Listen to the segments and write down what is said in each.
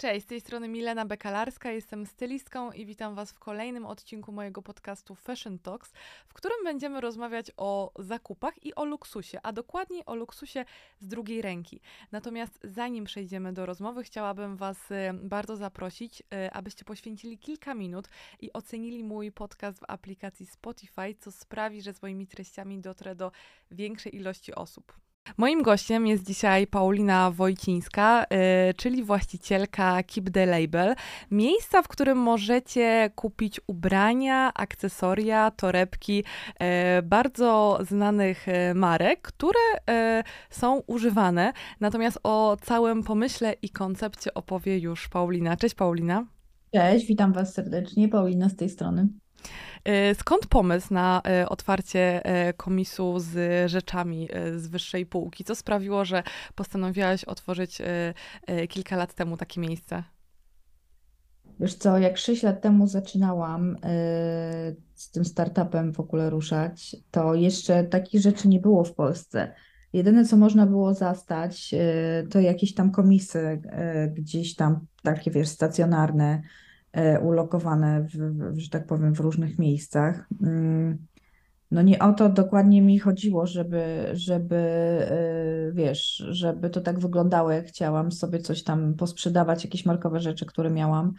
Cześć, z tej strony Milena Bekalarska, jestem stylistką i witam Was w kolejnym odcinku mojego podcastu Fashion Talks, w którym będziemy rozmawiać o zakupach i o luksusie, a dokładniej o luksusie z drugiej ręki. Natomiast zanim przejdziemy do rozmowy, chciałabym Was y, bardzo zaprosić, y, abyście poświęcili kilka minut i ocenili mój podcast w aplikacji Spotify, co sprawi, że z moimi treściami dotrę do większej ilości osób. Moim gościem jest dzisiaj Paulina Wojcińska, yy, czyli właścicielka Keep the Label, miejsca, w którym możecie kupić ubrania, akcesoria, torebki yy, bardzo znanych y, marek, które yy, są używane. Natomiast o całym pomyśle i koncepcie opowie już Paulina. Cześć Paulina. Cześć, witam Was serdecznie. Paulina z tej strony. E, skąd pomysł na e, otwarcie e, komisu z rzeczami z wyższej półki? Co sprawiło, że postanowiłaś otworzyć kilka lat temu takie miejsce? Wiesz co, jak 6 lat temu zaczynałam z tym startupem w ogóle ruszać, to jeszcze takich rzeczy nie było w Polsce. Jedyne, co można było zastać, to jakieś tam komisy gdzieś tam takie, wiesz, stacjonarne, ulokowane, w, w, że tak powiem, w różnych miejscach. Mm, no nie o to dokładnie mi chodziło, żeby, żeby e, wiesz, żeby to tak wyglądało, jak chciałam sobie coś tam posprzedawać, jakieś markowe rzeczy, które miałam,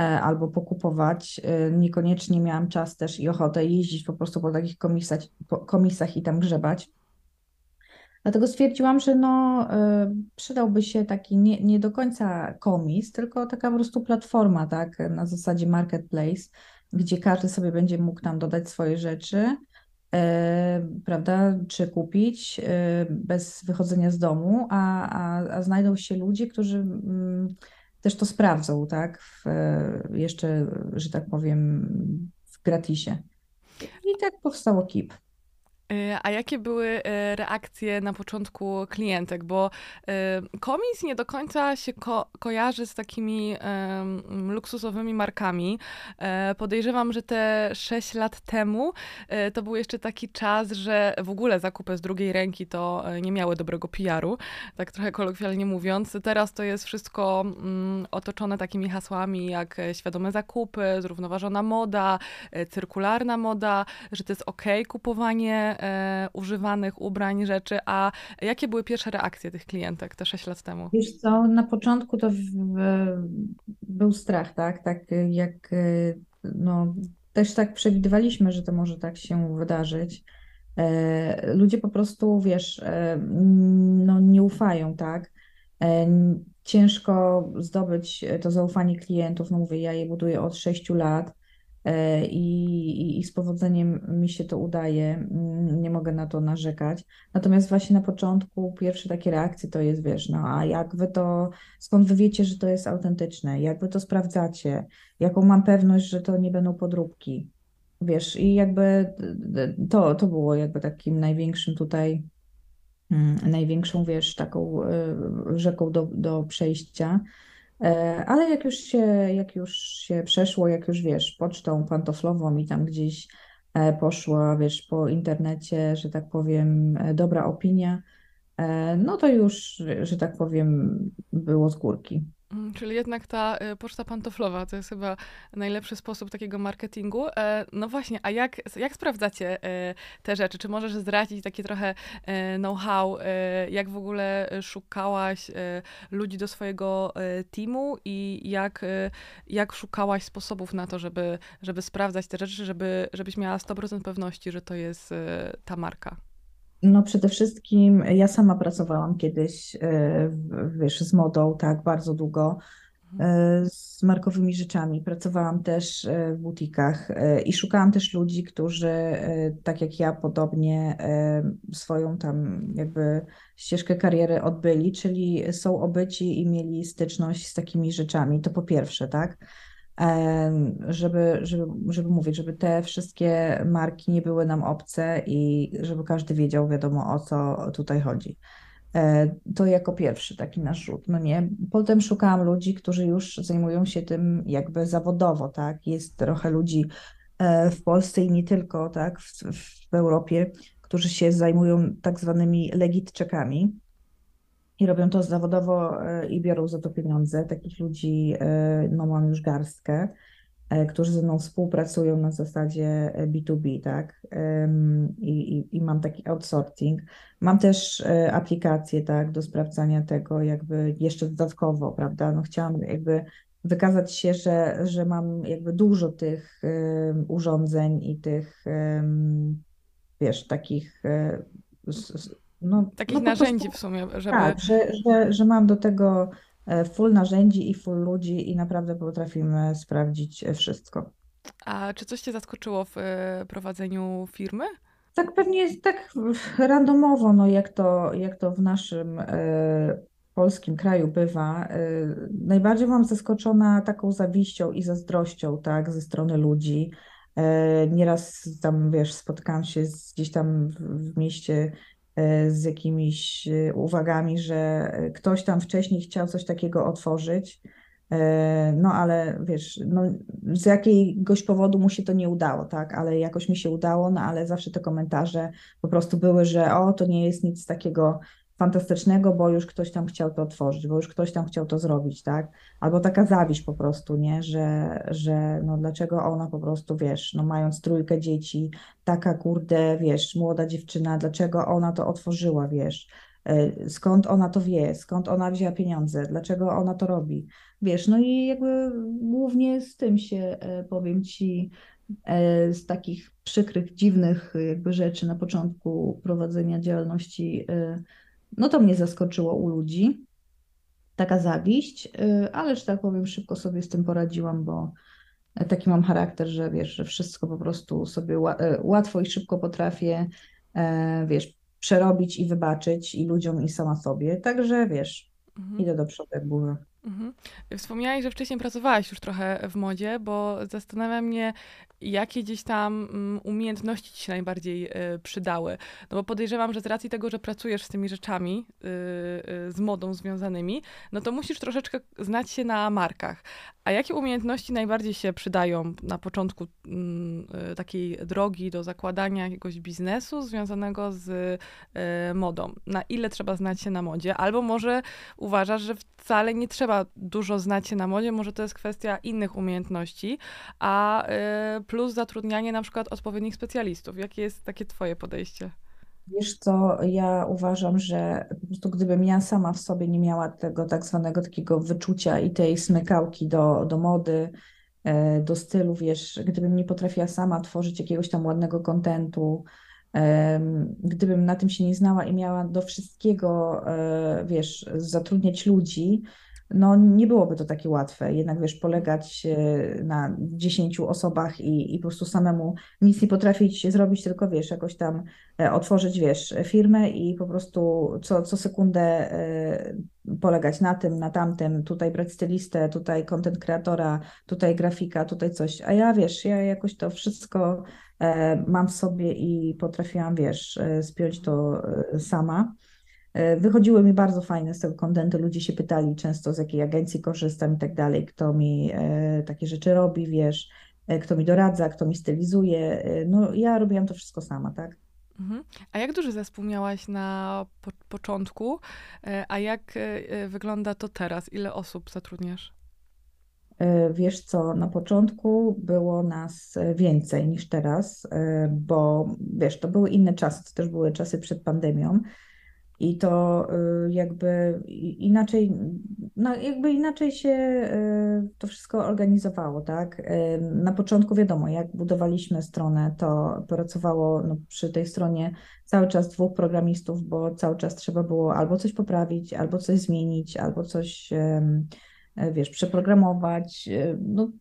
e, albo pokupować. Niekoniecznie miałam czas też i ochotę jeździć po prostu po takich komisach, po komisach i tam grzebać. Dlatego stwierdziłam, że no, y, przydałby się taki nie, nie do końca komis, tylko taka po prostu platforma, tak, na zasadzie marketplace, gdzie każdy sobie będzie mógł tam dodać swoje rzeczy, y, prawda, czy kupić y, bez wychodzenia z domu, a, a, a znajdą się ludzie, którzy mm, też to sprawdzą, tak, w, jeszcze, że tak powiem, w gratisie. I tak powstało KIP. E, a jakie były e, reakcje na początku klientek? Bo e, komis nie do końca się ko kojarzy z takimi luksusowymi markami. Podejrzewam, że te 6 lat temu to był jeszcze taki czas, że w ogóle zakupy z drugiej ręki to nie miały dobrego PR-u, tak trochę kolokwialnie mówiąc. Teraz to jest wszystko mm, otoczone takimi hasłami jak świadome zakupy, zrównoważona moda, cyrkularna moda, że to jest ok kupowanie używanych ubrań, rzeczy, a jakie były pierwsze reakcje tych klientek te 6 lat temu? Wiesz co, na początku to w, w, był strach, tak? Tak jak no, też tak przewidywaliśmy, że to może tak się wydarzyć. E, ludzie po prostu, wiesz, e, no, nie ufają, tak? E, ciężko zdobyć to zaufanie klientów. No mówię, ja je buduję od 6 lat. E, i, i z powodzeniem mi się to udaje, mm, nie mogę na to narzekać. Natomiast właśnie na początku pierwsze takie reakcje to jest, wiesz, no a jak wy to, skąd wy wiecie, że to jest autentyczne, jak wy to sprawdzacie, jaką mam pewność, że to nie będą podróbki, wiesz, i jakby to, to było jakby takim największym tutaj, mm, największą, wiesz, taką e, rzeką do, do przejścia. E, ale jak już się, jak już się przeszło, jak już wiesz, pocztą pantoflową i tam gdzieś e, poszła, wiesz, po internecie, że tak powiem, e, dobra opinia, no to już, że tak powiem, było z górki. Mm, czyli jednak ta y, poczta pantoflowa to jest chyba najlepszy sposób takiego marketingu. E, no właśnie, a jak, jak sprawdzacie e, te rzeczy? Czy możesz zdradzić takie trochę e, know-how, jak w ogóle szukałaś ludzi do swojego teamu i jak, jak szukałaś sposobów na to, żeby, żeby sprawdzać te rzeczy, żeby, żebyś miała 100% pewności, że to jest ta marka? No przede wszystkim ja sama pracowałam kiedyś, e, wiesz, z modą, tak, bardzo długo, e, z markowymi rzeczami. Pracowałam też e, w butikach i szukałam też ludzi, którzy tak jak ja podobnie swoją tam jakby ścieżkę kariery odbyli, czyli są obyci i mieli styczność z takimi rzeczami. To po pierwsze, tak? Żeby, żeby, żeby mówić, żeby te wszystkie marki nie były nam obce i żeby każdy wiedział, wiadomo o co tutaj chodzi. E, to jako pierwszy taki nasz rzut, no nie. Potem szukałam ludzi, którzy już zajmują się tym jakby zawodowo, tak. Jest trochę ludzi e, w Polsce i nie tylko, tak, w, w Europie, którzy się zajmują tak zwanymi legitczekami, i robią to zawodowo e, i biorą za to pieniądze. Takich ludzi e, no, mam już garstkę, e, którzy ze mną współpracują na zasadzie B2B, tak? I, i, i mam taki outsourcing. Mam też aplikacje, tak, do sprawdzania tego jakby jeszcze dodatkowo, prawda? No chciałam jakby wykazać się, że, że mam jakby dużo tych urządzeń i tych, wiesz, takich no, Takich no narzędzi prostu, w sumie, żeby... Tak, że, że, że mam do tego e, full narzędzi i full ludzi i naprawdę potrafimy sprawdzić e, wszystko. A czy coś Cię zaskoczyło w e, prowadzeniu firmy? Tak pewnie tak randomowo, no jak to, jak to w naszym polskim kraju bywa. Najbardziej byłam zaskoczona taką zawiścią i zazdrością, tak, ze strony ludzi. Nieraz tam, wiesz, spotkałam się z, gdzieś tam w, mieście z jakimiś e, uwagami, że ktoś tam wcześniej chciał coś takiego otworzyć, e, no ale wiesz, no, z jakiegoś powodu mu się to nie udało, tak, ale jakoś mi się udało, no ale zawsze te komentarze po prostu były, że o, to nie jest nic takiego fantastycznego, bo już ktoś tam chciał to otworzyć, bo już ktoś tam chciał to zrobić, tak? Albo taka zawiść po prostu, nie? Że, że no dlaczego ona po prostu, wiesz, no mając trójkę dzieci, taka kurde, wiesz, młoda dziewczyna, dlaczego ona to otworzyła, wiesz? E, skąd ona to wie, skąd ona wzięła pieniądze, dlaczego ona to robi, wiesz, no i jakby głównie z tym się, e, powiem Ci, e, z takich przykrych, dziwnych jakby rzeczy na początku prowadzenia działalności no to mnie zaskoczyło u ludzi, taka zawiść, y, ale że tak powiem, szybko sobie z tym poradziłam, bo taki mam charakter, że wiesz, że wszystko po prostu sobie y, łatwo i szybko potrafię, e, wiesz, przerobić i wybaczyć i ludziom, i sama sobie. Także wiesz, mhm. idę do przodu jak głowa. Mhm. Wspomniałeś, że wcześniej pracowałaś już trochę w modzie, bo zastanawia mnie, jakie gdzieś tam mm, umiejętności ci się najbardziej y, przydały. No bo podejrzewam, że z racji tego, że pracujesz z tymi rzeczami, y, y, z modą związanymi, no to musisz troszeczkę znać się na markach. A jakie umiejętności najbardziej się przydają na początku mm, takiej drogi do zakładania jakiegoś biznesu związanego z modą? Na ile trzeba znać się na modzie? Albo może uważasz, że wcale nie trzeba dużo znać się na modzie, może to jest kwestia innych umiejętności, a plus zatrudnianie na przykład odpowiednich specjalistów. Jakie jest takie twoje podejście? Wiesz co, ja uważam, że po prostu gdybym ja sama w sobie nie miała tego tak zwanego takiego wyczucia i tej smykałki do, do mody, e, do stylu, wiesz, gdybym nie potrafiła sama tworzyć jakiegoś tam ładnego kontentu, gdybym na tym się nie znała i miała do wszystkiego, e, wiesz, zatrudniać ludzi, no nie byłoby to takie łatwe. Jednak wiesz, polegać e, na dziesięciu osobach i, i po prostu samemu nic nie potrafić zrobić, tylko wiesz, jakoś tam e, otworzyć, wiesz, firmę i po prostu co, co sekundę e, polegać na tym, na tamtym, tutaj brać stylistę, tutaj content kreatora, tutaj grafika, tutaj coś. A ja wiesz, ja jakoś to wszystko mam w sobie i potrafiłam, wiesz, spiąć to sama. E, wychodziły mi bardzo fajne z tego kontentu. Ludzie się pytali często, z jakiej agencji korzystam i tak dalej, kto mi e, takie rzeczy robi, wiesz, e, kto mi doradza, kto mi stylizuje. No, ja robiłam to wszystko sama, tak? Mhm. A jak duży zespół miałaś na po początku, a jak wygląda to teraz? Ile osób zatrudniasz? Wiesz co, na początku było nas więcej niż teraz, bo wiesz, to były inne czasy, to też były czasy przed pandemią. I to y, jakby inaczej, no jakby inaczej się y, to wszystko organizowało, tak? Y, na początku wiadomo, jak budowaliśmy stronę, to pracowało no, przy tej stronie cały czas dwóch programistów, bo cały czas trzeba było albo coś poprawić, albo coś zmienić, albo coś wiesz, przeprogramować. No,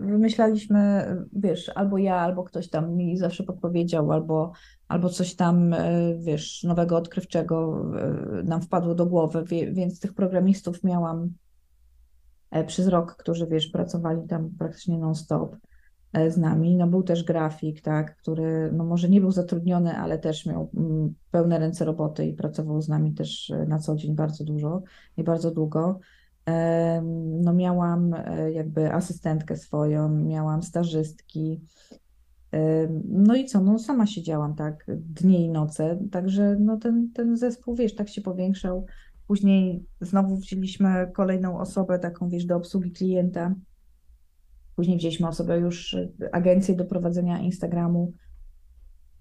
wymyślaliśmy, wiesz, albo ja, albo ktoś tam mi zawsze podpowiedział, albo albo coś tam, e, wiesz, nowego, odkrywczego e, nam wpadło do głowy, więc tych programistów miałam e, przez rok, którzy, wiesz, pracowali tam praktycznie non-stop z nami. No był też grafik, tak, który, no może nie był zatrudniony, ale też miał mm, pełne ręce roboty i pracował z nami też na co dzień bardzo dużo i bardzo długo. No miałam jakby asystentkę swoją, miałam stażystki, no i co, no sama siedziałam tak dnie i noce, także no ten, ten zespół, wiesz, tak się powiększał. Później znowu wzięliśmy kolejną osobę, taką wiesz, do obsługi klienta. Później wzięliśmy osobę już, y, agencję do prowadzenia Instagramu,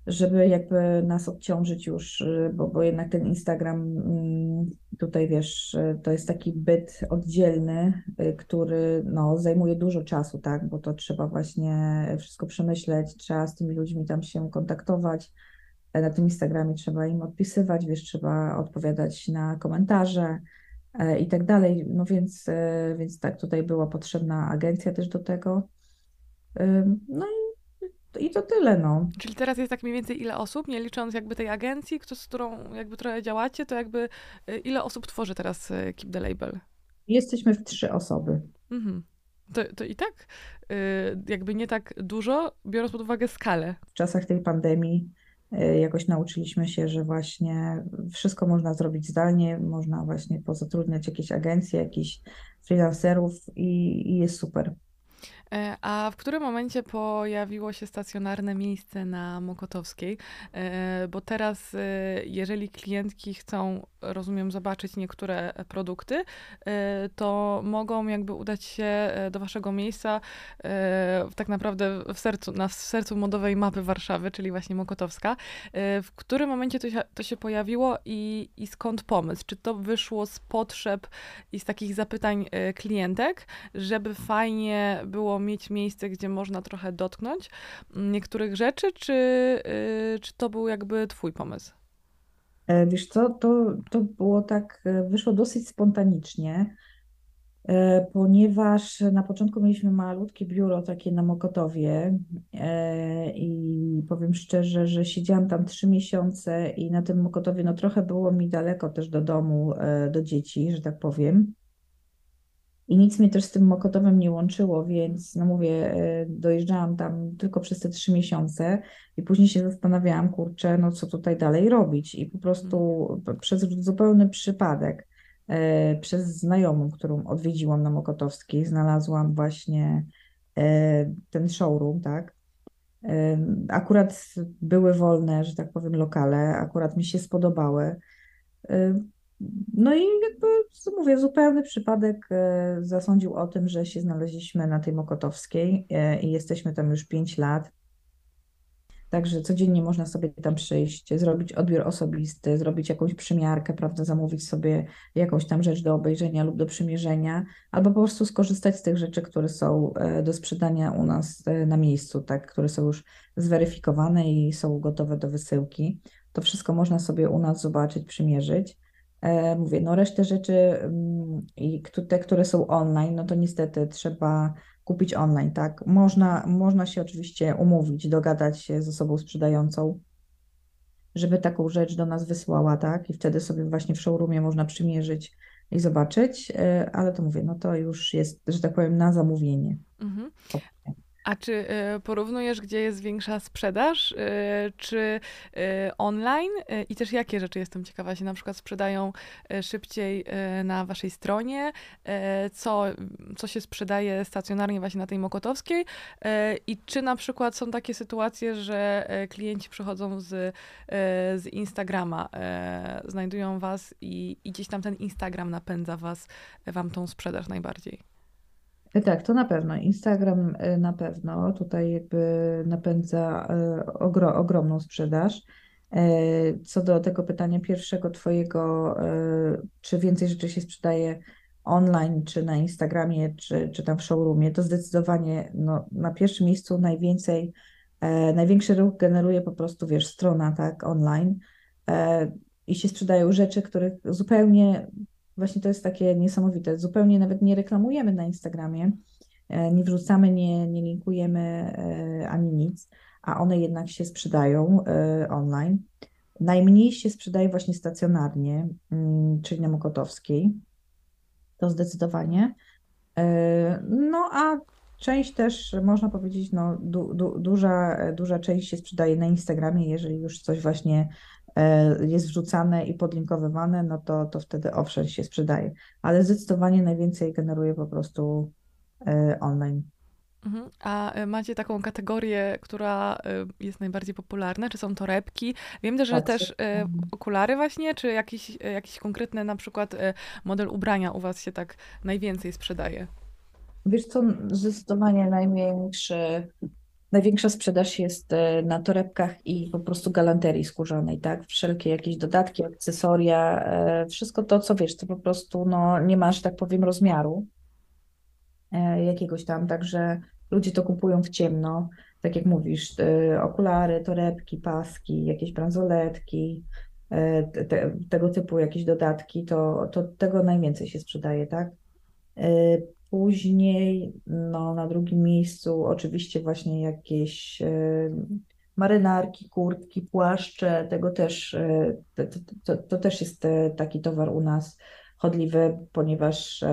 żeby jakby nas odciążyć już, y, bo, bo jednak ten Instagram mm, tutaj wiesz, y, to jest taki byt oddzielny, który no, zajmuje dużo czasu, tak, bo to trzeba właśnie wszystko przemyśleć, trzeba z tymi ludźmi tam się kontaktować. Na tym Instagramie trzeba im odpisywać, wiesz, trzeba odpowiadać na komentarze, E, i tak dalej. No więc, e, więc tak, tutaj była potrzebna agencja też do tego. No i, to tyle, no. Czyli teraz jest tak mniej więcej ile osób, nie licząc jakby tej agencji, z którą jakby trochę działacie, to jakby e, ile osób tworzy teraz Keep the Label? Jesteśmy w trzy osoby. Mhm. To, to i tak jakby nie tak dużo, biorąc pod uwagę skalę. W czasach tej pandemii jakoś nauczyliśmy się, że właśnie wszystko można zrobić zdalnie, można właśnie pozatrudniać jakieś agencje, jakichś freelancerów i, i jest super. E, a w którym momencie pojawiło się stacjonarne miejsce na Mokotowskiej? E, bo teraz, e, jeżeli klientki chcą, rozumiem, zobaczyć niektóre produkty, to mogą jakby udać się do waszego miejsca tak naprawdę w sercu, na w sercu modowej mapy Warszawy, czyli właśnie Mokotowska. W którym momencie to się, to się pojawiło i, i skąd pomysł? Czy to wyszło z potrzeb i z takich zapytań klientek, żeby fajnie było mieć miejsce, gdzie można trochę dotknąć niektórych rzeczy, czy, y, czy to był jakby twój pomysł? E, wiesz co, to, to było tak, e, wyszło dosyć spontanicznie, e, ponieważ na początku mieliśmy malutkie biuro takie na Mokotowie i powiem szczerze, że siedziałam tam trzy miesiące i na tym Mokotowie no trochę było mi daleko też do domu, do dzieci, że tak powiem. I nic mnie też z tym Mokotowem nie łączyło, więc no mówię, e, dojeżdżałam tam tylko przez te trzy miesiące i później się zastanawiałam, kurczę, no co tutaj dalej robić. I po prostu przez zupełny przypadek, e, przez znajomą, którą odwiedziłam na Mokotowskiej, znalazłam właśnie e, ten showroom, tak? Akurat były wolne, że tak powiem, lokale, akurat mi się spodobały. No i jakby, mówię, zupełny przypadek e, zasądził o tym, że się znaleźliśmy na tej Mokotowskiej e, i jesteśmy tam już 5 lat. Także codziennie można sobie tam przyjść, zrobić odbiór osobisty, zrobić jakąś przymiarkę, prawda, zamówić sobie jakąś tam rzecz do obejrzenia lub do przymierzenia, albo po prostu skorzystać z tych rzeczy, które są e, do sprzedania u nas na miejscu, tak, które są już zweryfikowane i są gotowe do wysyłki. To wszystko można sobie u nas zobaczyć, przymierzyć. E, mówię, no resztę rzeczy mm, i te, które są online, no to niestety trzeba kupić online, tak? Można, można się oczywiście umówić, dogadać się z osobą sprzedającą, żeby taką rzecz do nas wysłała, tak? I wtedy sobie właśnie w showroomie można przymierzyć i zobaczyć, e, ale to mówię, no to już jest, że tak powiem, na zamówienie. Mhm. A czy y, porównujesz, gdzie jest większa sprzedaż, y, czy y, online? I też jakie rzeczy, jestem ciekawa, się na przykład sprzedają szybciej na waszej stronie? Co, co się sprzedaje stacjonarnie właśnie na tej Mokotowskiej? I czy na przykład są takie sytuacje, że klienci przychodzą z, z Instagrama, znajdują was i, i gdzieś tam ten Instagram napędza was, wam tą sprzedaż najbardziej? E, tak, to na pewno. Instagram e, na pewno tutaj jakby napędza e, ogro, ogromną sprzedaż. Co do tego pytania pierwszego Twojego, czy więcej rzeczy się sprzedaje online, czy na Instagramie, czy, czy tam w showroomie, to zdecydowanie no, na pierwszym miejscu najwięcej, największy ruch generuje po prostu, wiesz, strona, tak, online i się sprzedają rzeczy, których zupełnie Właśnie to jest takie niesamowite. Zupełnie nawet nie reklamujemy na Instagramie, e, nie wrzucamy, nie, nie linkujemy e, ani nic, a one jednak się sprzedają e, online. Najmniej się sprzedaje właśnie stacjonarnie, mm, czyli na Mokotowskiej. To zdecydowanie. No a część też, można powiedzieć, no, du, du, duża, duża część się sprzedaje na Instagramie, jeżeli już coś właśnie jest wrzucane i podlinkowywane, no to, to wtedy owszem się sprzedaje. Ale zdecydowanie najwięcej generuje po prostu e, online. Mhm. A e, macie taką kategorię, która e, jest najbardziej popularna? Czy są torebki? Wiem też, że też e, okulary właśnie, czy jakiś, jakiś konkretny na przykład model ubrania u was się tak najwięcej sprzedaje? Wiesz co, zdecydowanie największy, największa sprzedaż jest na torebkach i po prostu galanterii skórzanej, tak? Wszelkie jakieś dodatki, akcesoria, wszystko to, co wiesz, to po prostu no, nie masz, tak powiem, rozmiaru jakiegoś tam, także Ludzie to kupują w ciemno, tak jak mówisz, okulary, torebki, paski, jakieś bransoletki, te, tego typu jakieś dodatki, to, to tego najwięcej się sprzedaje, tak? Później, no, na drugim miejscu oczywiście właśnie jakieś marynarki, kurtki, płaszcze, tego też, to, to, to też jest taki towar u nas chodliwy, ponieważ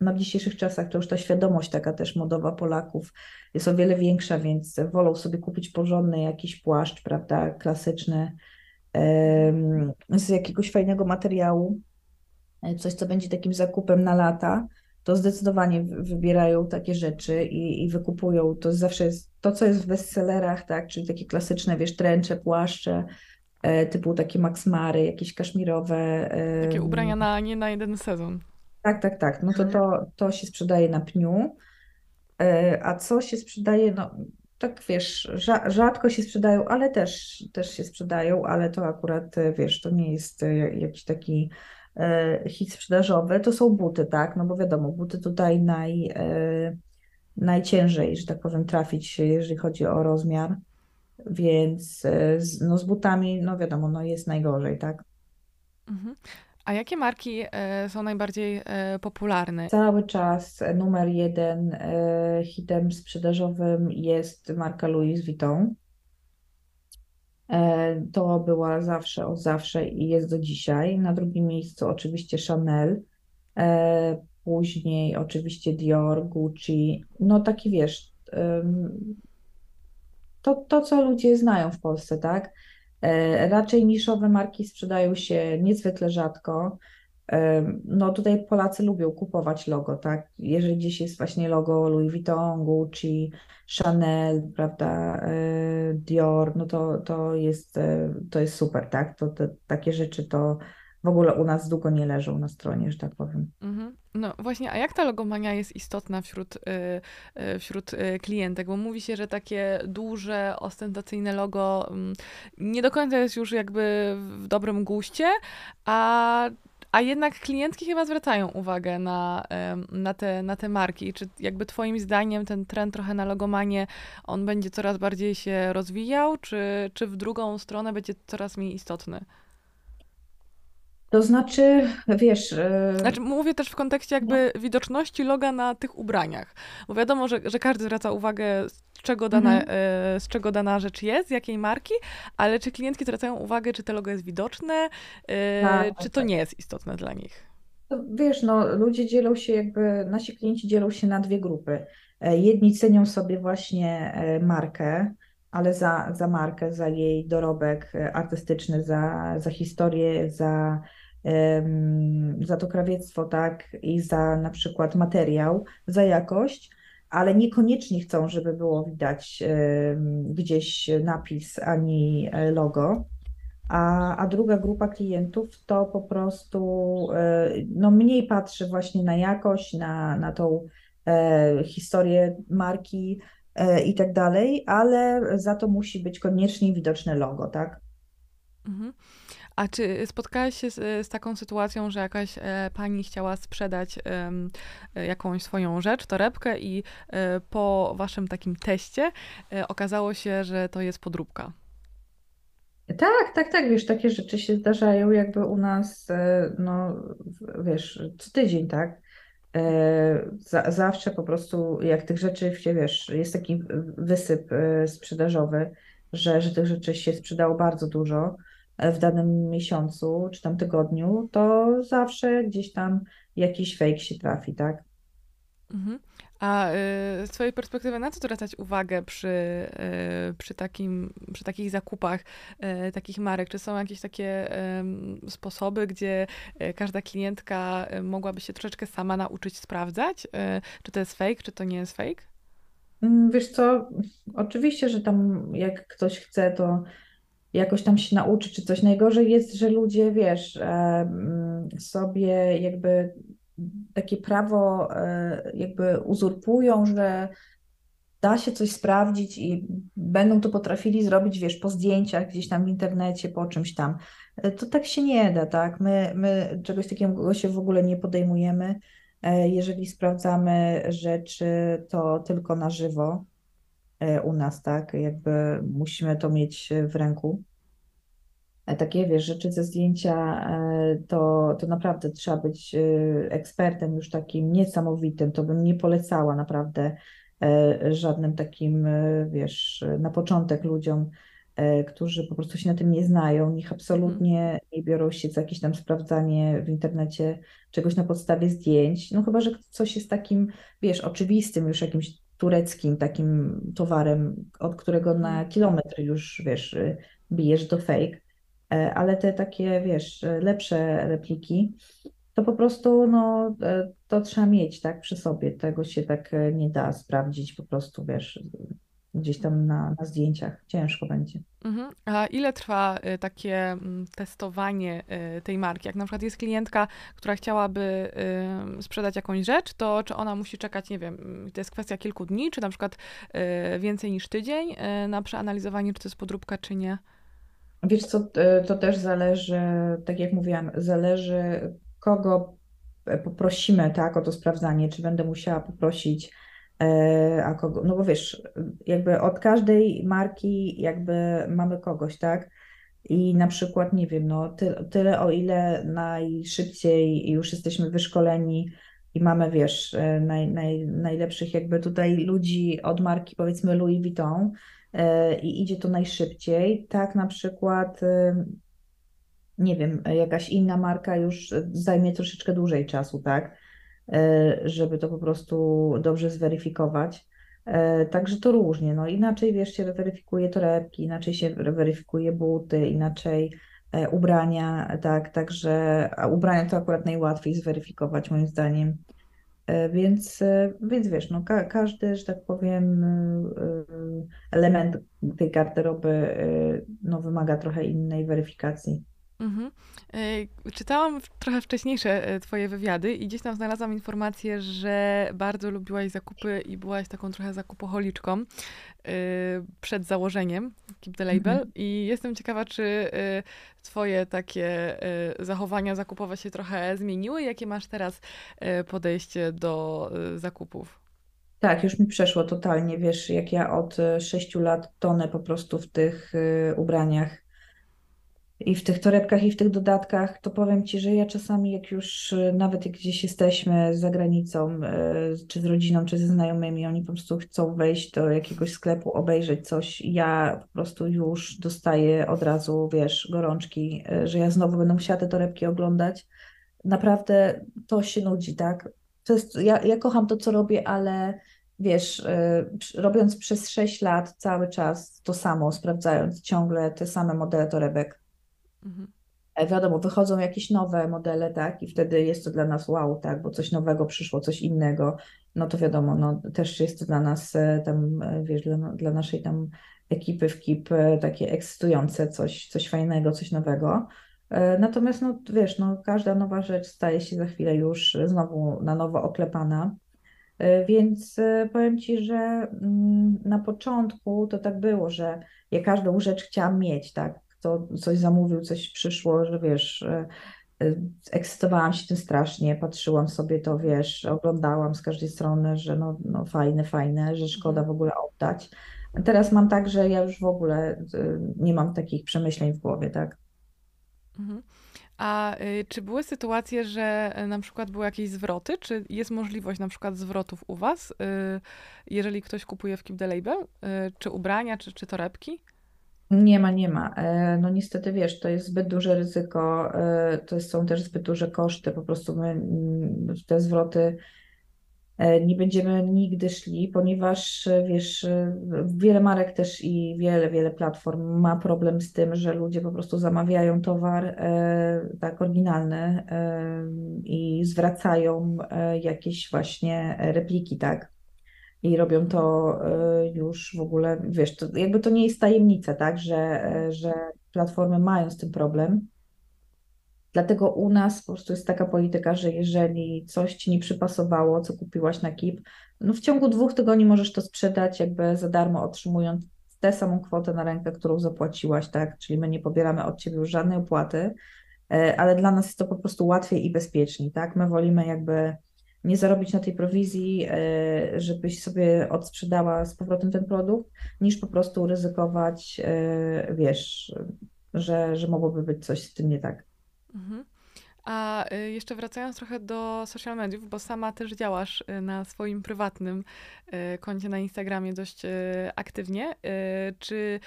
na dzisiejszych czasach to już ta świadomość taka też modowa Polaków jest o wiele większa, więc wolą sobie kupić porządny jakiś płaszcz, prawda, klasyczny, z jakiegoś fajnego materiału, e, coś, co będzie takim zakupem na lata, to zdecydowanie wybierają takie rzeczy i, i wykupują. To zawsze jest to, co jest w bestsellerach, tak, czyli takie klasyczne, wiesz, tręcze, płaszcze, e, typu takie maksmary, jakieś kaszmirowe. Takie ubrania na, nie na jeden sezon. Tak, tak, tak. No to, to, to się sprzedaje na pniu. E, a co się sprzedaje, no tak wiesz, rzadko się sprzedają, ale też, też się sprzedają, ale to akurat e, wiesz, to nie jest e, jakiś taki hit sprzedażowy, to są buty, tak? No bo wiadomo, buty tutaj naj, najciężej, że tak powiem, trafić, jeżeli chodzi o rozmiar, więc no z butami, no wiadomo, no jest najgorzej, tak? Mhm. A jakie marki e, są najbardziej e, popularne? Cały czas numer jeden e, hitem sprzedażowym jest marka Louis Vuitton. To była zawsze od zawsze i jest do dzisiaj. Na drugim miejscu oczywiście Chanel, później oczywiście Dior, Gucci. No taki wiesz, to, to co ludzie znają w Polsce, tak? E, raczej niszowe marki sprzedają się niezwykle rzadko. E, no tutaj Polacy lubią kupować logo, tak? Jeżeli gdzieś jest właśnie logo Louis Vuitton, Gucci, Chanel, prawda, e, Dior, no to, to, jest, to jest super, tak? To, to takie rzeczy to w ogóle u nas długo nie leżą na stronie, że tak powiem. Mhm. No właśnie, a jak ta logomania jest istotna wśród, yy, wśród klientek? Bo mówi się, że takie duże, ostentacyjne logo yy, nie do końca jest już jakby w dobrym guście, a a jednak klientki chyba zwracają uwagę na, na, te, na te marki. Czy jakby twoim zdaniem ten trend trochę na logomanie, on będzie coraz bardziej się rozwijał, czy, czy w drugą stronę będzie coraz mniej istotny? To znaczy, wiesz. E, znaczy, mówię też w kontekście jakby no. widoczności loga na tych ubraniach. Bo wiadomo, że, że każdy zwraca uwagę, z czego, dana, mhm. E, z czego dana rzecz jest, z jakiej marki, ale czy klientki zwracają uwagę, czy to logo jest widoczne, e, tak, czy to tak. nie jest istotne dla nich? wiesz, no, ludzie dzielą się jakby, nasi klienci dzielą się na dwie grupy. Jedni cenią sobie właśnie markę, ale za, za markę, za jej dorobek artystyczny, za, za historię, za za to krawiectwo, tak, i za na przykład materiał, za jakość, ale niekoniecznie chcą, żeby było widać gdzieś napis ani e, logo. A, a druga grupa klientów to po prostu e, no, mniej patrzy właśnie na jakość, na, na tą e, historię marki e, i tak dalej, ale za to musi być koniecznie widoczne logo, tak? Mhm. A czy spotkałaś się z, z taką sytuacją, że jakaś e, pani chciała sprzedać e, jakąś swoją rzecz, torebkę i e, po waszym takim teście e, okazało się, że to jest podróbka? Tak, tak, tak, wiesz, takie rzeczy się zdarzają jakby u nas, e, no wiesz, co tydzień, tak? E, za, zawsze po prostu jak tych rzeczy wiesz, jest taki wysyp sprzedażowy, że, że tych rzeczy się sprzedało bardzo dużo, w danym miesiącu czy tam tygodniu, to zawsze gdzieś tam jakiś fake się trafi, tak? Mhm. A y, z Twojej perspektywy, na co zwracać uwagę przy, y, przy, takim, przy takich zakupach y, takich marek? Czy są jakieś takie sposoby, gdzie każda klientka mogłaby się troszeczkę sama nauczyć sprawdzać, czy to jest fake, czy to nie jest fake? Mm, Wiesz co, oczywiście, że tam jak ktoś chce, to jakoś tam się nauczy czy coś. Najgorzej jest, że ludzie, wiesz, sobie jakby takie prawo e, jakby uzurpują, że da się coś sprawdzić i będą to potrafili zrobić, wiesz, po zdjęciach gdzieś tam w internecie, po czymś tam. E, To tak się nie da, tak? My, my czegoś takiego się w ogóle nie podejmujemy. E, Jeżeli sprawdzamy rzeczy, to tylko na żywo u nas, tak? Jakby musimy to mieć w ręku. E, Takie, wiesz, rzeczy ze zdjęcia, e, to, to naprawdę trzeba być e, ekspertem już takim niesamowitym. To bym nie polecała naprawdę żadnym takim, wiesz, na początek ludziom, którzy po prostu się na tym nie znają. Niech absolutnie nie biorą się za jakieś tam sprawdzanie w internecie czegoś na podstawie zdjęć. No chyba, że coś jest takim, wiesz, oczywistym, już jakimś tureckim takim towarem, od którego na kilometr już, wiesz, bijesz do fake. E, ale te takie, wiesz, e, lepsze repliki, to po prostu, no, e, to trzeba mieć, tak, przy sobie. Tego się tak nie da sprawdzić po prostu, wiesz, gdzieś tam na, na zdjęciach. Ciężko będzie. Mhm. A ile trwa takie mm, testowanie tej marki? Jak na przykład jest klientka, która chciałaby sprzedać jakąś rzecz, to czy ona musi czekać, nie wiem, mm, to jest kwestia kilku dni, czy na przykład więcej niż tydzień na przeanalizowanie, czy to jest podróbka, czy nie? Wiesz co, to to też zależy, tak jak mówiłam, zależy kogo e, poprosimy, tak, o to sprawdzanie, czy będę musiała poprosić, e, a kogo, no bo wiesz, jakby od każdej marki jakby mamy kogoś, tak, i na przykład, nie wiem, no ty, tyle o ile najszybciej już jesteśmy wyszkoleni i mamy, wiesz, e, naj, naj, najlepszych jakby tutaj ludzi od marki, powiedzmy Louis Vuitton, e, i idzie to najszybciej, tak na przykład e, nie wiem, jakaś inna marka już zajmie troszeczkę dłużej czasu, tak, E, żeby to po prostu dobrze zweryfikować. E, Także to różnie, no inaczej wiesz, się weryfikuje torebki, inaczej się weryfikuje buty, inaczej e, ubrania, tak, także a ubrania to akurat najłatwiej zweryfikować moim zdaniem. E, Więc, e, więc wiesz, no ka każdy, że tak powiem, e, element tej garderoby no, wymaga trochę innej weryfikacji. Mhm. E, Czytałam trochę wcześniejsze e, twoje wywiady i gdzieś tam znalazłam informację, że bardzo lubiłaś zakupy i byłaś taką trochę zakupoholiczką e, przed założeniem Keep the Label Mhm. i jestem ciekawa, czy twoje takie zachowania zakupowe się trochę zmieniły? Jakie masz teraz podejście do zakupów? Tak, już mi przeszło totalnie, wiesz, jak ja od sześciu lat tonę po prostu w tych ubraniach i w tych torebkach i w tych dodatkach, to powiem Ci, że ja czasami jak już e, nawet jak gdzieś jesteśmy za granicą, e, czy z rodziną, czy ze znajomymi, oni po prostu chcą wejść do jakiegoś sklepu, obejrzeć coś, ja po prostu już dostaję od razu, wiesz, gorączki, e, że ja znowu będę musiała te torebki oglądać. Naprawdę to się nudzi, tak? To jest, ja, ja kocham to, co robię, ale wiesz, robiąc przez 6 lat cały czas to samo, sprawdzając ciągle te same modele torebek, Mhm. e, wiadomo, wychodzą jakieś nowe modele, tak, i wtedy jest to dla nas wow, tak, bo coś nowego przyszło, coś innego, no to wiadomo, no też jest to dla nas e, tam, e, wiesz, dla, dla naszej tam ekipy w KIP takie ekscytujące, coś, coś fajnego, coś nowego. Natomiast, no wiesz, no każda nowa rzecz staje się za chwilę już znowu na nowo oklepana. Więc powiem Ci, że mm, na początku to tak było, że ja każdą rzecz chciałam mieć, tak? Kto coś zamówił, coś przyszło, że wiesz, e, ekscytowałam się tym strasznie, patrzyłam sobie to, wiesz, oglądałam z każdej strony, że no, no fajne, fajne, że szkoda Mhm. w ogóle oddać. Teraz mam tak, że ja już w ogóle e, nie mam takich przemyśleń w głowie, tak? Mhm. A y, czy były sytuacje, że y, na przykład były jakieś zwroty? Czy jest możliwość na przykład zwrotów u was, y, jeżeli ktoś kupuje w Keep the Label? Y, czy ubrania, czy, czy torebki? Nie ma, nie ma. E, No niestety wiesz, to jest zbyt duże ryzyko, e, to są też zbyt duże koszty. Po prostu my mm, te zwroty e, nie będziemy nigdy szli, ponieważ wiesz, wiele marek też i wiele, wiele platform ma problem z tym, że ludzie po prostu zamawiają towar tak oryginalny i zwracają jakieś właśnie repliki, tak? I robią to już w ogóle, wiesz, to jakby to nie jest tajemnica, tak, że, że platformy mają z tym problem. Dlatego u nas po prostu jest taka polityka, że jeżeli coś ci nie przypasowało, co kupiłaś na KIP, no w ciągu dwóch tygodni możesz to sprzedać jakby za darmo, otrzymując tę samą kwotę na rękę, którą zapłaciłaś, tak? Czyli my nie pobieramy od ciebie już żadnej opłaty, e, ale dla nas jest to po prostu łatwiej i bezpieczniej, tak? My wolimy jakby nie zarobić na tej prowizji, e, żebyś sobie odsprzedała z powrotem ten produkt, niż po prostu ryzykować, e, wiesz, że, że mogłoby być coś z tym nie tak. Mhm. A y, jeszcze wracając trochę do social mediów, bo sama też działasz y, na swoim prywatnym y, koncie na Instagramie dość aktywnie. Czy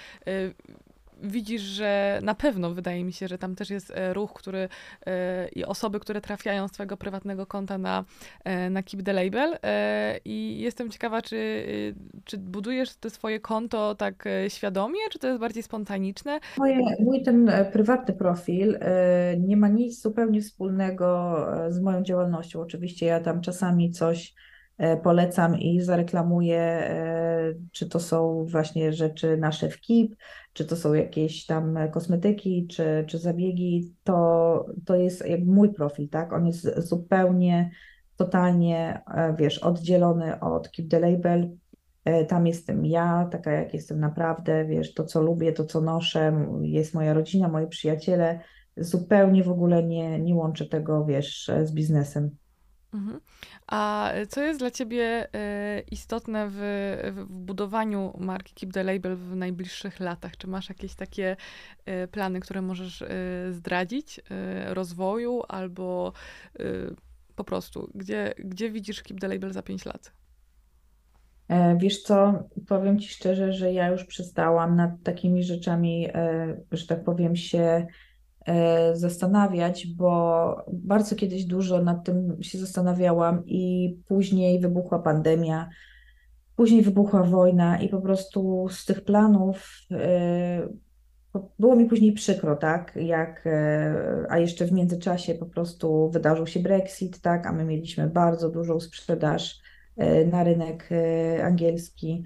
widzisz, że na pewno wydaje mi się, że tam też jest e, ruch, który e, i osoby, które trafiają z twojego prywatnego konta na, e, na Keep the Label i jestem ciekawa, czy, czy budujesz to swoje konto tak świadomie, czy to jest bardziej spontaniczne? Moje, mój ten prywatny profil nie ma nic zupełnie wspólnego z moją działalnością. Oczywiście ja tam czasami coś polecam i zareklamuję, czy to są właśnie rzeczy nasze w KIP, czy to są jakieś tam kosmetyki, czy, czy zabiegi, to, to jest jakby mój profil, tak? On jest zupełnie, totalnie, e, wiesz, oddzielony od Keep the Label. E, tam jestem ja, taka jak jestem naprawdę, wiesz, to co lubię, to co noszę, jest moja rodzina, moi przyjaciele. Zupełnie w ogóle nie, nie łączę tego, wiesz, z biznesem. Mhm. A co jest dla ciebie e, istotne w, w budowaniu marki Keep the Label w najbliższych latach? Czy masz jakieś takie e, plany, które możesz e, zdradzić, rozwoju albo po prostu, gdzie, gdzie widzisz Keep the Label za 5 lat? Wiesz co, powiem Ci szczerze, że ja już przestałam nad takimi rzeczami, że tak powiem, się zastanawiać, bo bardzo kiedyś dużo nad tym się zastanawiałam i później wybuchła pandemia, później wybuchła wojna i po prostu z tych planów e, było mi później przykro, tak, jak, e, a jeszcze w międzyczasie po prostu wydarzył się Brexit, tak, a my mieliśmy bardzo dużą sprzedaż na rynek angielski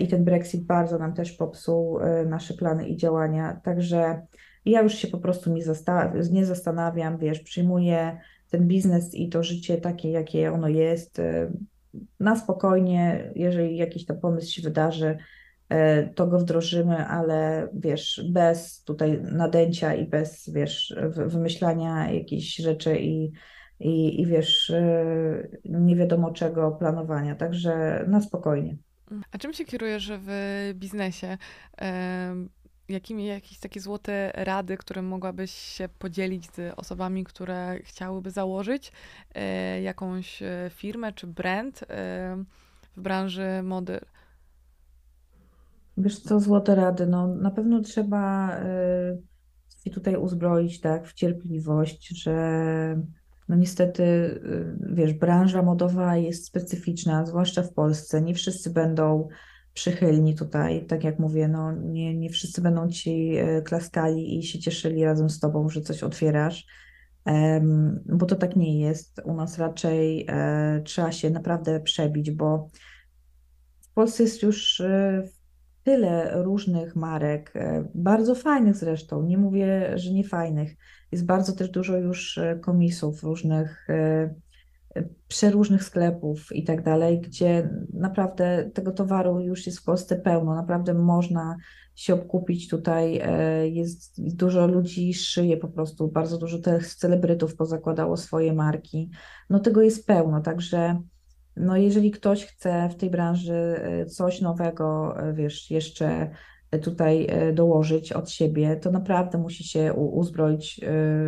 i ten Brexit bardzo nam też popsuł nasze plany i działania, także ja już się po prostu nie, nie zastanawiam, wiesz, przyjmuję ten biznes i to życie takie, jakie ono jest, y, na spokojnie, jeżeli jakiś tam pomysł się wydarzy, y, to go wdrożymy, ale wiesz, bez tutaj nadęcia i bez, wiesz, wymyślania jakichś rzeczy i, i, i wiesz, y, nie wiadomo czego planowania, także na spokojnie. A czym się kierujesz w biznesie? Jakimi jakieś takie złote rady, które mogłabyś się podzielić z osobami, które chciałyby założyć e, jakąś e, firmę czy brand e, w branży mody? Wiesz co, złote rady, no na pewno trzeba się tutaj uzbroić tak w cierpliwość, że no niestety, wiesz, branża modowa jest specyficzna, zwłaszcza w Polsce. Nie wszyscy będą przychylni tutaj. Tak jak mówię, no nie, nie wszyscy będą ci e, klaskali i się cieszyli razem z tobą, że coś otwierasz, bo to tak nie jest. U nas raczej e, trzeba się naprawdę przebić, bo w Polsce jest już e, tyle różnych marek, bardzo fajnych zresztą, nie mówię, że nie fajnych. Jest bardzo też dużo już komisów różnych przeróżnych sklepów i tak dalej, gdzie naprawdę tego towaru już jest w Polsce pełno, naprawdę można się obkupić tutaj, e, jest dużo ludzi szyje po prostu, bardzo dużo tych celebrytów pozakładało swoje marki, no tego jest pełno, także no jeżeli ktoś chce w tej branży e, coś nowego, e, wiesz, jeszcze tutaj dołożyć od siebie, to naprawdę musi się uzbroić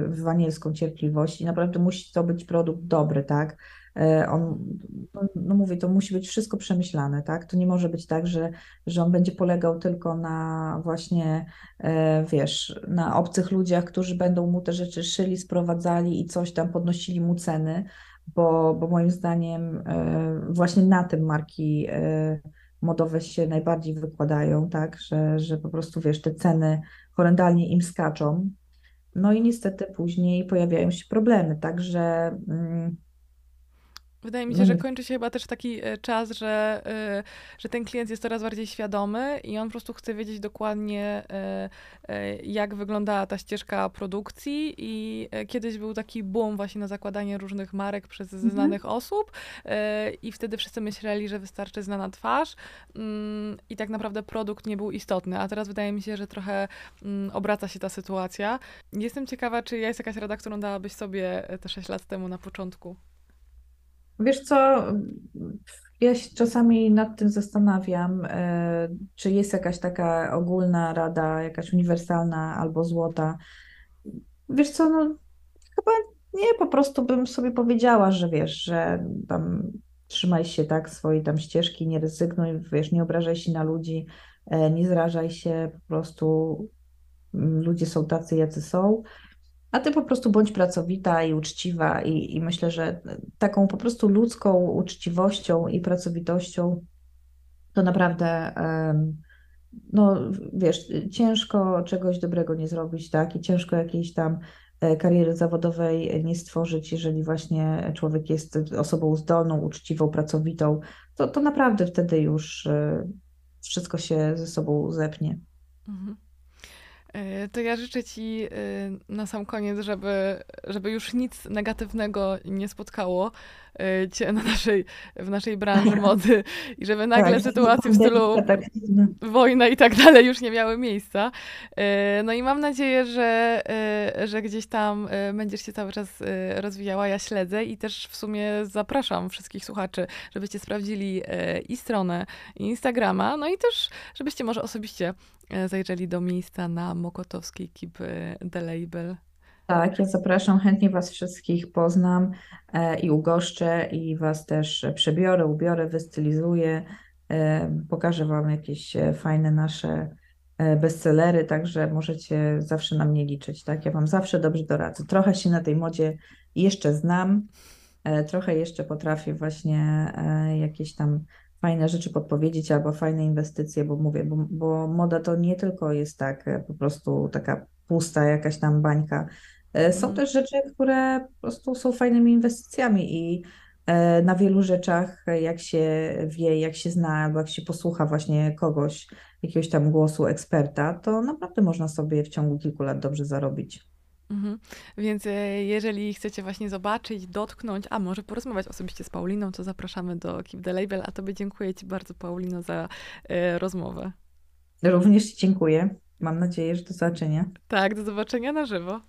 w wanielską cierpliwość i naprawdę musi to być produkt dobry, tak? E, on, no, no mówię, to musi być wszystko przemyślane, tak? To nie może być tak, że, że on będzie polegał tylko na właśnie, e, wiesz, na obcych ludziach, którzy będą mu te rzeczy szyli, sprowadzali i coś tam podnosili mu ceny, bo, bo moim zdaniem e, właśnie na tym marki modowe się najbardziej wykładają, tak? Że, że po prostu, wiesz, te ceny horrendalnie im skaczą. No i niestety później pojawiają się problemy, także... Mm, Wydaje mi No się, że kończy się chyba też taki e, czas, że, e, że ten klient jest coraz bardziej świadomy i on po prostu chce wiedzieć dokładnie, e, jak wyglądała ta ścieżka produkcji. I kiedyś był taki boom właśnie na zakładanie różnych marek przez Mhm. znanych osób, e, i wtedy wszyscy myśleli, że wystarczy znana twarz, mm, i tak naprawdę produkt nie był istotny. A teraz wydaje mi się, że trochę mm, obraca się ta sytuacja. Jestem ciekawa, czy jest jakaś rada, którą dałabyś sobie te 6 lat temu na początku. Wiesz co, ja się czasami nad tym zastanawiam, e, czy jest jakaś taka ogólna rada, jakaś uniwersalna albo złota. Wiesz co, no chyba nie, po prostu bym sobie powiedziała, że wiesz, że tam trzymaj się tak swojej tam ścieżki, nie rezygnuj, wiesz, nie obrażaj się na ludzi, e, nie zrażaj się, po prostu mm, ludzie są tacy, jacy są. A ty po prostu bądź pracowita i uczciwa, i, i myślę, że taką po prostu ludzką uczciwością i pracowitością to naprawdę, no wiesz, ciężko czegoś dobrego nie zrobić, tak? I ciężko jakiejś tam e, kariery zawodowej nie stworzyć, jeżeli właśnie człowiek jest osobą zdolną, uczciwą, pracowitą, to, to naprawdę wtedy już e, wszystko się ze sobą zepnie. Mhm. E, To ja życzę Ci e, na sam koniec, żeby, żeby już nic negatywnego nie spotkało na naszej, w naszej branży mody i żeby nagle Tak, sytuacje w stylu wojna i tak dalej już nie miały miejsca. E, No i mam nadzieję, że, e, że gdzieś tam e, będziesz się cały czas e, rozwijała. Ja śledzę i też w sumie zapraszam wszystkich słuchaczy, żebyście sprawdzili e, i stronę, i Instagrama, no i też, żebyście może osobiście e, zajrzeli do miejsca na Mokotowskiej Keep e, The Label. Tak, ja zapraszam, chętnie Was wszystkich poznam e, i ugoszczę i Was też przebiorę, ubiorę, wystylizuję, e, pokażę Wam jakieś e, fajne nasze bestsellery, także możecie zawsze na mnie liczyć, tak? Ja Wam zawsze dobrze doradzę. Trochę się na tej modzie jeszcze znam, trochę jeszcze potrafię właśnie jakieś tam fajne rzeczy podpowiedzieć albo fajne inwestycje, bo mówię, bo, bo moda to nie tylko jest tak po prostu taka pusta jakaś tam bańka. E, Są Mhm. też rzeczy, które po prostu są fajnymi inwestycjami i e, na wielu rzeczach, jak się wie, jak się zna, albo jak się posłucha właśnie kogoś, jakiegoś tam głosu eksperta, to naprawdę można sobie w ciągu kilku lat dobrze zarobić. Mhm. Więc e, jeżeli chcecie właśnie zobaczyć, dotknąć, a może porozmawiać osobiście z Pauliną, to zapraszamy do Keep The Label, a Tobie dziękuję Ci bardzo, Paulino, za rozmowę. Również Ci dziękuję. Mam nadzieję, że do zobaczenia. Tak, do zobaczenia na żywo.